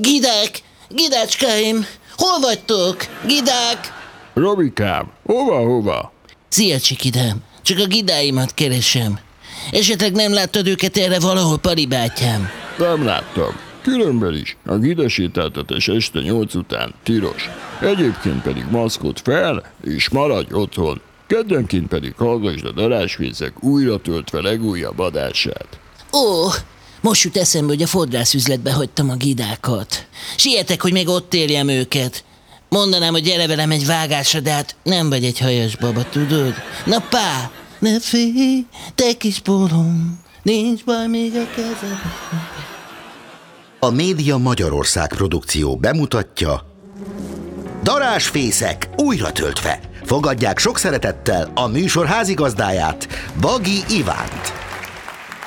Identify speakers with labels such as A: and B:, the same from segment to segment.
A: Gidák! Gidácskáim! Hol vagytok? Gidák!
B: Robikám, hova, hova?
A: Szia, csikidám! Csak a gidáimat keresem. Esetleg nem láttad őket erre valahol, paribátyám?
B: Nem láttam. Különben is, a gidasétáltatás este nyolc után tilos. Egyébként pedig maszkot fel, és maradj otthon. Keddenként pedig hallgassd a darásfészek újra töltve legújabb adását.
A: Ó, most jut eszembe, hogy a fodrászüzletbe hagytam a gidákat. Sietek, hogy még ott érjem őket. Mondanám, hogy gyere velem egy vágásra, de hát nem vagy egy hajas baba, tudod? Na pá, ne félj, te kis polom, nincs baj még a kezed.
C: A Média Magyarország produkció bemutatja Darásfészek újra töltve. Fogadják sok szeretettel a műsor házigazdáját, Bagi Ivánt.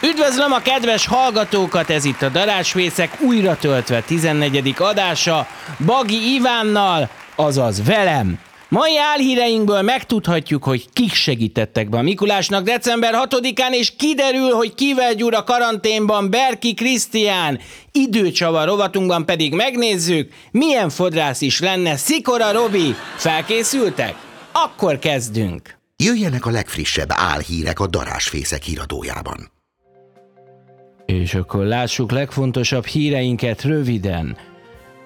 D: Üdvözlöm a kedves hallgatókat, ez itt a Darásvészek újra töltve 14. adása Bagi Ivánnal, azaz velem. Mai álhíreinkből megtudhatjuk, hogy kik segítettek be a Mikulásnak december 6-án, és kiderül, hogy kivel gyúr a karanténban Berki Krisztián. Időcsavar rovatunkban pedig megnézzük, milyen fodrász is lenne Szikora Robi. Felkészültek? Akkor kezdünk.
C: Jöjjenek a legfrissebb álhírek a Darásfészek híradójában.
D: És akkor lássuk legfontosabb híreinket röviden.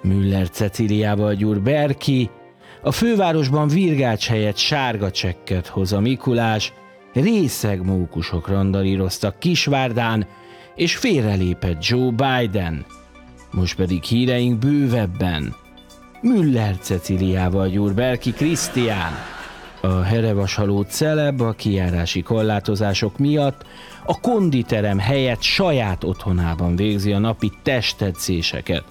D: Müller Ceciliával gyúr Berki, a fővárosban virgács helyett sárga csekket hoz a Mikulás, részeg mókusok randalíroztak Kisvárdán, és félrelépett Joe Biden. Most pedig híreink bővebben. Müller Ceciliával gyúr Berki Krisztián. A herevasaló celeb a kijárási korlátozások miatt a konditerem helyett saját otthonában végzi a napi testedzéseket.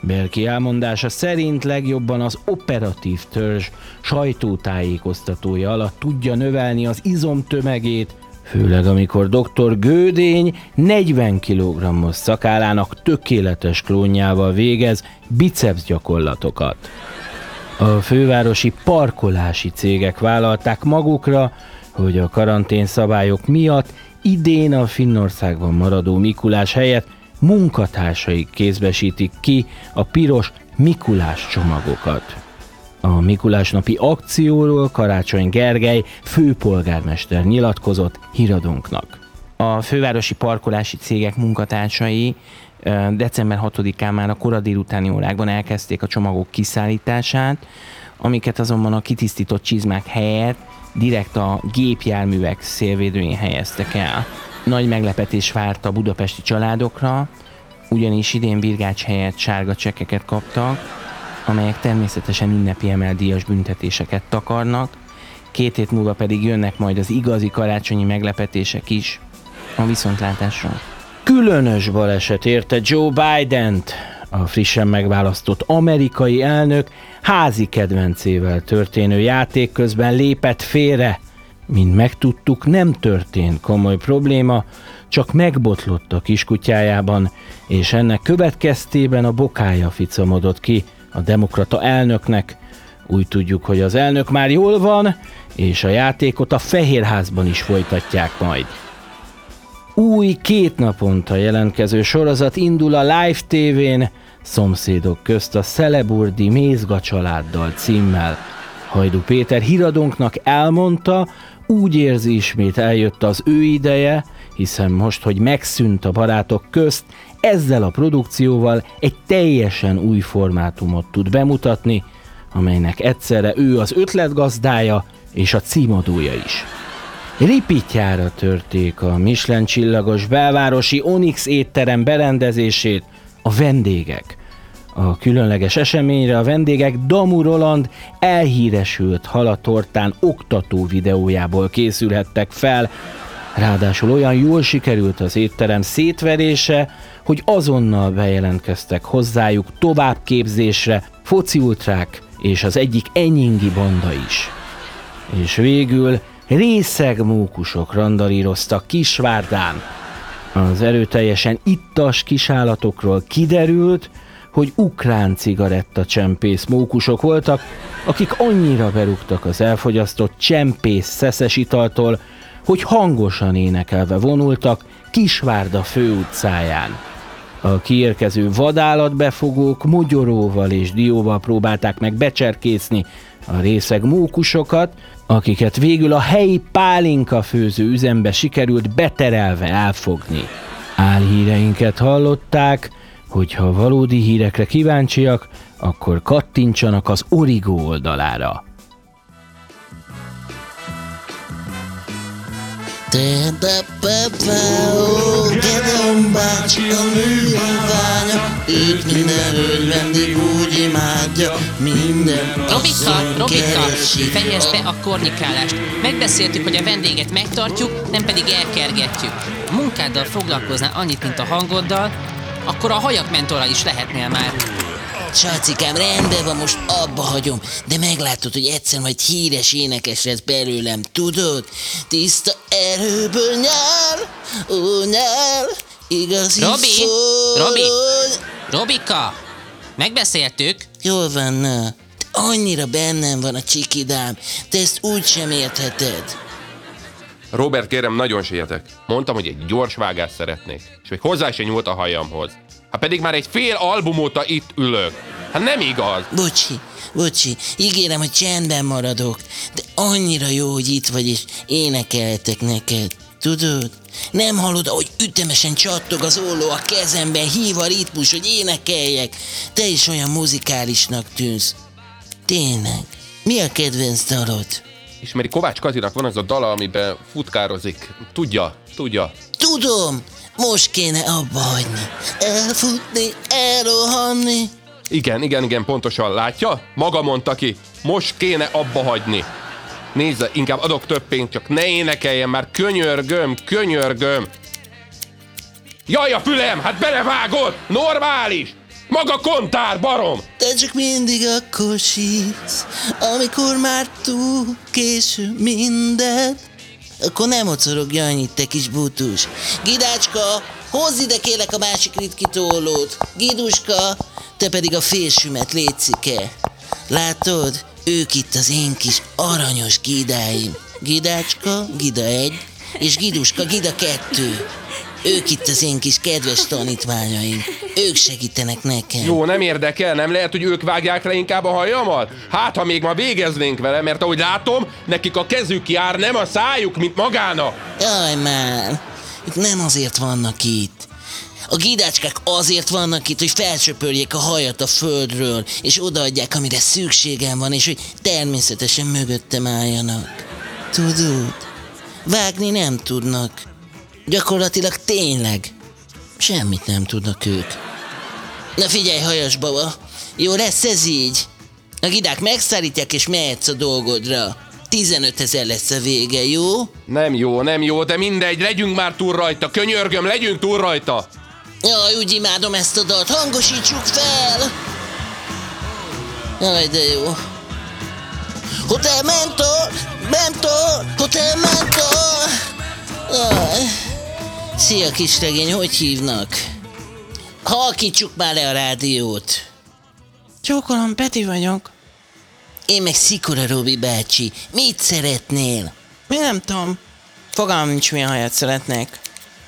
D: Berki elmondása szerint legjobban az operatív törzs sajtótájékoztatója alatt tudja növelni az izomtömegét, főleg amikor dr. Gődény 40 kg-os szakálának tökéletes klónjával végez biceps gyakorlatokat. A fővárosi parkolási cégek vállalták magukra, hogy a karantén szabályok miatt idén a Finnországban maradó Mikulás helyett munkatársaik kézbesítik ki a piros Mikulás csomagokat. A Mikulás napi akcióról Karácsony Gergely főpolgármester nyilatkozott híradónknak. A fővárosi parkolási cégek munkatársai december 6-án már a kora délutáni órákban elkezdték a csomagok kiszállítását, amiket azonban a kitisztított csizmák helyett direkt a gépjárművek szélvédőjén helyeztek el. Nagy meglepetés várt a budapesti családokra, ugyanis idén virgács helyett sárga csekeket kaptak, amelyek természetesen ünnepi emeldíjas büntetéseket takarnak, két hét múlva pedig jönnek majd az igazi karácsonyi meglepetések is a viszontlátásra. Különös baleset érte Joe Biden-t, a frissen megválasztott amerikai elnök házi kedvencével történő játék közben lépett félre. Mint megtudtuk, nem történt komoly probléma, csak megbotlott a kiskutyájában, és ennek következtében a bokája ficamodott ki a demokrata elnöknek. Úgy tudjuk, hogy az elnök már jól van, és a játékot a Fehérházban is folytatják majd. Új két naponta jelentkező sorozat indul a Live TV-n, szomszédok közt a Szeleburdi Mézga családdal címmel. Hajdu Péter híradónknak elmondta, úgy érzi ismét eljött az ő ideje, hiszen most, hogy megszűnt a barátok közt, ezzel a produkcióval egy teljesen új formátumot tud bemutatni, amelynek egyszerre ő az ötletgazdája és a címadója is. Ripitjára törték a Michelin csillagos belvárosi Onyx étterem berendezését a vendégek. A különleges eseményre a vendégek Damu Roland elhíresült halatortán oktató videójából készülhettek fel, Ráadásul olyan jól sikerült az étterem szétverése, hogy azonnal bejelentkeztek hozzájuk továbbképzésre foci ultrák és az egyik enyingi banda is. És végül részeg mókusok randalíroztak Kisvárdán. Az erőteljesen ittas kisállatokról kiderült, hogy ukrán cigaretta csempész mókusok voltak, akik annyira berúgtak az elfogyasztott csempész szeszes italtól, hogy hangosan énekelve vonultak Kisvárda főutcáján. A kiérkező vadállatbefogók mogyoróval és dióval próbálták meg becserkészni a részeg mókusokat, akiket végül a helyi pálinka főző üzembe sikerült beterelve elfogni. Álhíreinket hallották, hogy ha valódi hírekre kíváncsiak, akkor kattintsanak az Origo oldalára.
A: Te de pepe, ó, Gedeon bácsi a műhívványa, őt minden vendég úgy imádja, minden
E: Robika, Robika, fejezd be a kornikálást. Megbeszéltük, hogy a vendéget megtartjuk, nem pedig elkergetjük. A munkáddal foglalkoznál annyit, mint a hangoddal, akkor a hajak mentora is lehetnél már.
A: Sacikám, rendben van, most abba hagyom, de meglátod, hogy egyszer majd híres énekes lesz belőlem, tudod? Tiszta erőből nyár, ó nyár, igazi
E: Robi,
A: szól.
E: Robi. Robika, megbeszéltük,
A: Jól van, na. De annyira bennem van a csikidám, te ezt úgy sem értheted.
F: Robert, kérem, nagyon sietek. Mondtam, hogy egy gyors vágást szeretnék, és még hozzá se nyúlt a hajamhoz. Hát pedig már egy fél album óta itt ülök. Hát nem igaz.
A: Bocsi, bocsi, ígérem, hogy csendben maradok, de annyira jó, hogy itt vagy és énekeltek neked. Tudod? Nem hallod, ahogy ütemesen csattog az olló a kezemben, hív a ritmus, hogy énekeljek. Te is olyan muzikálisnak tűnsz. Tényleg. Mi a kedvenc dalod?
F: Ismeri, Kovács Katinak van az a dala, amiben futkározik. Tudja, tudja.
A: Tudom, most kéne abba hagyni. Elfutni, elrohanni.
F: Igen, igen, igen, pontosan. Látja? Maga mondta ki. Most kéne abba hagyni. Nézze, inkább adok több pénzt, csak ne énekeljen már. Könyörgöm, könyörgöm. Jaj, a fülem! Hát belevágott! Normális! Maga kontár, barom!
A: Te csak mindig akkor sírsz, amikor már túl késő minden. Akkor nem mocorogj annyit, te kis butus. Gidácska, hozz ide kérlek a másik ritkítólót. Giduska, te pedig a félsümet létszike. Látod, ők itt az én kis aranyos gidáim. Gidácska, Gida egy, és Giduska, Gida kettő. Ők itt az én kis kedves tanítványaim. Ők segítenek nekem.
F: Jó, nem érdekel, nem lehet, hogy ők vágják le inkább a hajamat? Hát, ha még ma végeznénk vele, mert ahogy látom, nekik a kezük jár, nem a szájuk, mint magának.
A: Jaj már, ők nem azért vannak itt. A gidácskák azért vannak itt, hogy felsöpörjék a hajat a földről, és odaadják, amire szükségem van, és hogy természetesen mögöttem álljanak. Tudod, vágni nem tudnak. Gyakorlatilag tényleg. Semmit nem tudnak ők. Na figyelj, hajas baba, jó lesz ez így? A gidák megszárítják, és mehetsz a dolgodra. 15 ezer lesz a vége, jó?
F: Nem jó, nem jó, de mindegy, legyünk már túl rajta, könyörgöm, legyünk túl rajta.
A: Jaj, úgy imádom ezt a dalt, hangosítsuk fel! Jaj, de jó. Hotel Mentor! Mentor! Hotel Mentor! Jaj. Szia kisregény, hogy hívnak? Halkítsuk már le a rádiót.
G: Csókolom, Peti vagyok.
A: Én meg Szikora Robi bácsi. Mit szeretnél?
G: Mi nem tudom. Fogalmam nincs, milyen hajat szeretnék.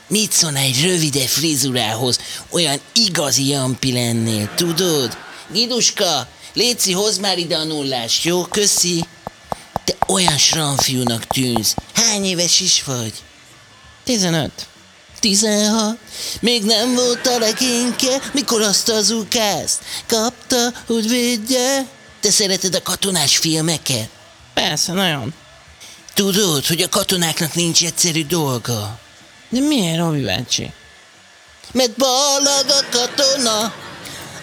A: Mit szólna egy rövide frizurához? Olyan igazi jampi lennél, tudod? Giduska, Léci, hozd már ide a nullást, jó? Köszi. Te olyan sramfiúnak tűnsz. Hány éves is vagy?
G: 15.
A: 16. Még nem volt a legényke, mikor azt az ukázt kapta, hogy védje. Te szereted a katonás filmeket?
G: Persze, nagyon.
A: Tudod, hogy a katonáknak nincs egyszerű dolga.
G: De miért, Robi bácsi?
A: Mert ballag a katona,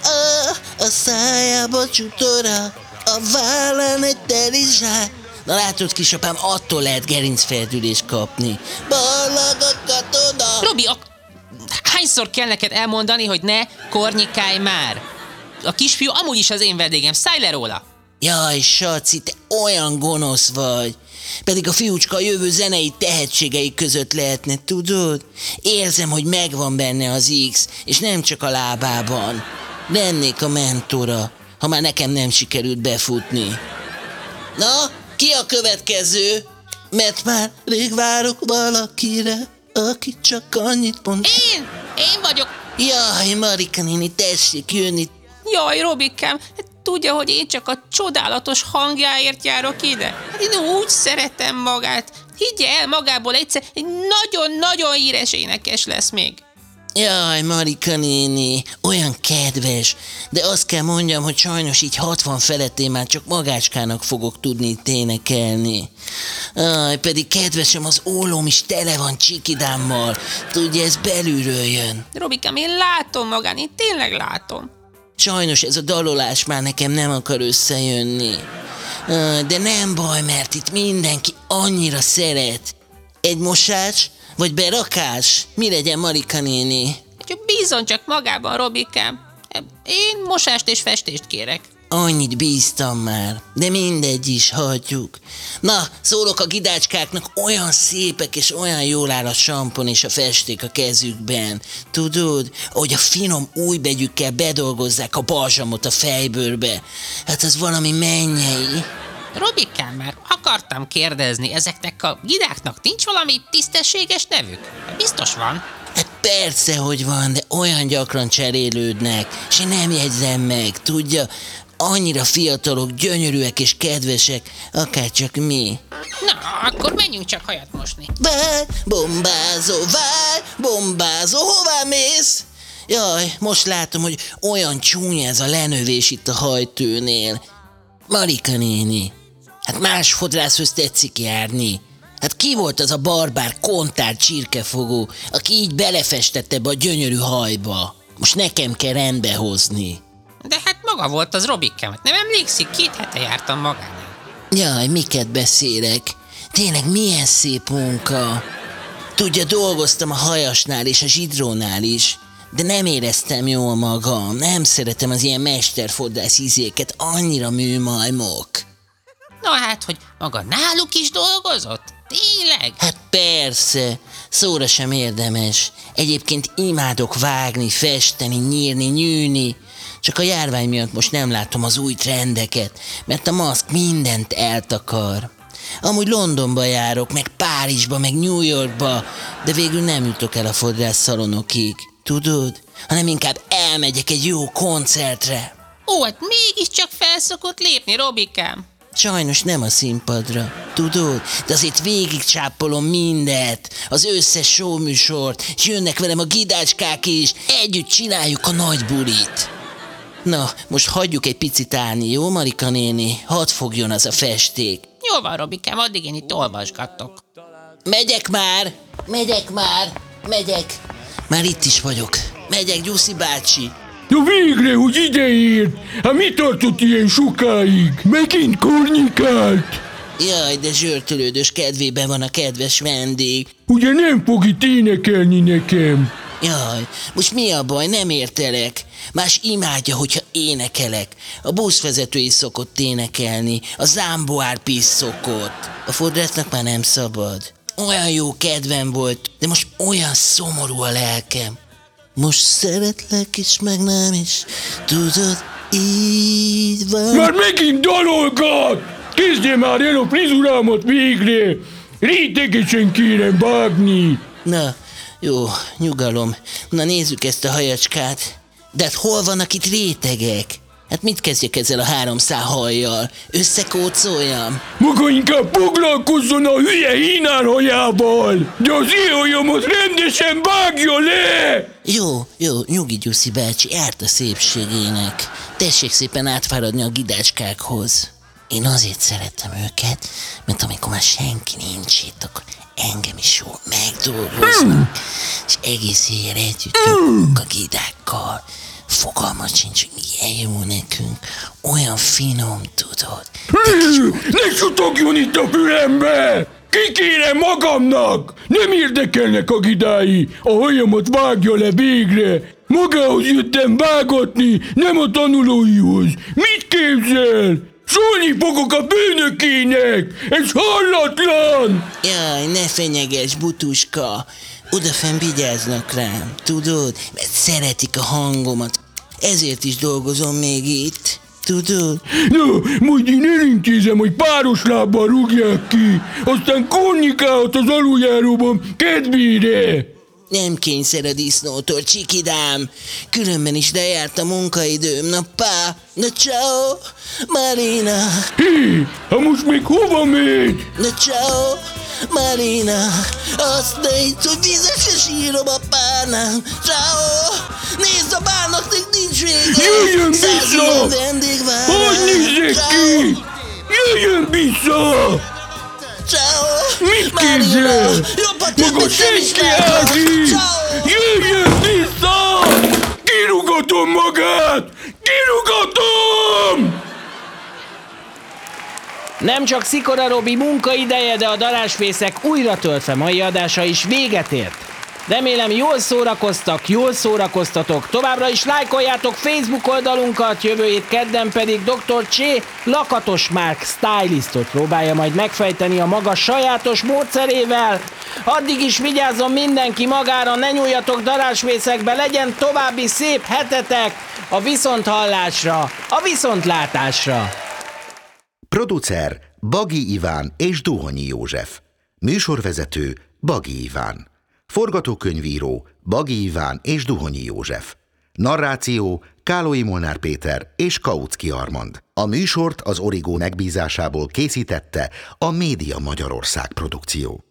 A: a, a szájába csutora, a vállán egy terizsák. Na látod, kisapám, attól lehet gerincfeldülést kapni. Ballag a katona.
E: Robi, a... hányszor kell neked elmondani, hogy ne kornyikálj már? A kisfiú amúgy is az én vendégem, szállj le róla!
A: Jaj, Saci, te olyan gonosz vagy. Pedig a fiúcska a jövő zenei tehetségei között lehetne, tudod? Érzem, hogy megvan benne az X, és nem csak a lábában. Lennék a mentora, ha már nekem nem sikerült befutni. Na, ki a következő? Mert már rég várok valakire, aki csak annyit mond.
E: Én! Én vagyok!
A: Jaj, Marika néni, tessék jönni.
E: Jaj, Robikám, tudja, hogy én csak a csodálatos hangjáért járok ide? Én úgy szeretem magát. Higgye el, magából egyszer egy nagyon-nagyon híres énekes lesz még.
A: Jaj, Marika néni, olyan kedves, de azt kell mondjam, hogy sajnos így 60 felett én már csak magácskának fogok tudni itt énekelni. Aj, pedig kedvesem, az ólom is tele van csikidámmal. Tudja, ez belülről jön.
E: Robikám, én látom magán, én tényleg látom.
A: Sajnos ez a dalolás már nekem nem akar összejönni. Aj, De nem baj, mert itt mindenki annyira szeret. Egy mosás, vagy berakás? Mi legyen, Marika néni?
E: Csak bízon csak magában, Robikám. Én mosást és festést kérek.
A: Annyit bíztam már, de mindegy is, hagyjuk. Na, szólok a gidácskáknak, olyan szépek és olyan jól áll a sampon és a festék a kezükben. Tudod, hogy a finom új begyükkel bedolgozzák a balzsamot a fejbőrbe. Hát az valami mennyei.
E: Robikám, már akartam kérdezni, ezeknek a gidáknak nincs valami tisztességes nevük? Biztos van.
A: Hát persze, hogy van, de olyan gyakran cserélődnek, és én nem jegyzem meg, tudja? Annyira fiatalok, gyönyörűek és kedvesek, akár csak mi.
E: Na, akkor menjünk csak hajat mosni.
A: Várj, bombázó, várj, bombázó, hová mész? Jaj, most látom, hogy olyan csúnya ez a lenövés itt a hajtőnél. Marika néni, hát más fodrászhoz tetszik járni. Hát ki volt az a barbár kontár csirkefogó, aki így belefestette be a gyönyörű hajba? Most nekem kell rendbe hozni.
E: De hát maga volt az Robikám, nem emlékszik? Két hete jártam magánál.
A: Jaj, miket beszélek? Tényleg milyen szép munka. Tudja, dolgoztam a hajasnál és a zsidrónál is, de nem éreztem jól magam. Nem szeretem az ilyen mesterfodrász izéket, annyira műmajmok.
E: Na hát, hogy maga náluk is dolgozott? Tényleg?
A: Hát persze, szóra sem érdemes. Egyébként imádok vágni, festeni, nyírni, nyűni. Csak a járvány miatt most nem látom az új trendeket, mert a maszk mindent eltakar. Amúgy Londonba járok, meg Párizsba, meg New Yorkba, de végül nem jutok el a fodrász szalonokig. Tudod? Hanem inkább elmegyek egy jó koncertre.
E: Ó, hát mégiscsak felszokott lépni, Robikám.
A: Sajnos nem a színpadra, tudod? De azért végig csápolom mindet, az összes showműsort, és jönnek velem a gidácskák is, együtt csináljuk a nagy bulit. Na, most hagyjuk egy picit állni, jó, Marika néni? Hadd fogjon az a festék.
E: Jó van, Robikám, addig én itt olvasgatok.
A: Megyek már! Megyek már! Megyek! Már itt is vagyok. Megyek, Gyuszi bácsi.
H: Na végre, hogy ideért! Hát mi tartott ilyen sokáig? Megint kornikált?
A: Jaj, de zsörtölődös kedvében van a kedves vendég.
H: Ugye nem fog itt énekelni nekem?
A: Jaj, most mi a baj, nem értelek. Más imádja, hogyha énekelek. A buszvezető is szokott énekelni, a zámboárp is szokott. A fodrásznak már nem szabad. Olyan jó kedvem volt, de most olyan szomorú a lelkem. Most szeretlek is, meg nem is. Tudod, így van.
H: Már megint dalolgat! Kezdje már el a frizurámat végre! Rétegesen kérem vágni!
A: Na, jó, nyugalom. Na nézzük ezt a hajacskát. De hát hol vannak itt rétegek? Hát mit kezdjek ezzel a három hajjal? Összekócoljam?
H: Inkább foglalkozzon a hülye hínárhajával! De az éjhajamat rendesen vágja le!
A: Jó, jó, nyugi Gyuszi bácsi, árt a szépségének. Tessék szépen átfáradni a gidácskákhoz. Én azért szeretem őket, mert amikor már senki nincs itt, akkor engem is jól megdolgoznak, és egész éjjel együtt nyomunk a gidákkal. Fogalmat sincs, hogy milyen jó nekünk. Olyan finom, tudod.
H: Ne sutogjon itt a fülembe! Kikérem magamnak! Nem érdekelnek a gidái! A hajamat vágja le végre! Magához jöttem vágatni, nem a tanulóihoz! Mit képzel? Szólni fogok a bőnökének! Ez hallatlan!
A: Jaj, ne fenyeges, butuska. Odafenn vigyáznak rám, tudod? Mert szeretik a hangomat. Ezért is dolgozom még itt. Tudod?
H: Na, majd én elintézem, hogy páros lábbal rúgják ki, aztán kornikálhat az aluljáróban kedvére!
A: Nem kényszer a disznótól, csikidám. Különben is lejárt a munkaidőm. Na pá, na ciao, Marina.
H: Hé, ha most még hova megy?
A: Na ciao, Marina. Azt nézd, hogy vizesre sírom a párnám. Ciao. Nézd, a bánatnak vége.
H: Jöjjön vissza! Hogy nézek ki? Jöjjön vissza!
A: Ciao!
H: Mit képzel?
A: Jobb a
H: Maga senki!
A: Ciao!
H: Jöjjön vissza! Kirugatom magát! Kirugatom!
D: Nem csak Szikora Robi munkaideje, de a darásfészek újra töltve mai adása is véget ért. Remélem jól szórakoztak, jól szórakoztatok. Továbbra is lájkoljátok Facebook oldalunkat, jövő hét kedden pedig Dr. Csé Lakatos Márk stylistot próbálja majd megfejteni a maga sajátos módszerével. Addig is vigyázzon mindenki magára, ne nyúljatok darásfészekbe, legyen további szép hetetek a viszonthallásra, a viszontlátásra.
C: Producer Bagi Iván és Duhonyi József. Műsorvezető Bagi Iván. Forgatókönyvíró Bagi Iván és Duhonyi József. Narráció Kálói Molnár Péter és Kautsky Armand. A műsort az Origó megbízásából készítette a Média Magyarország produkció.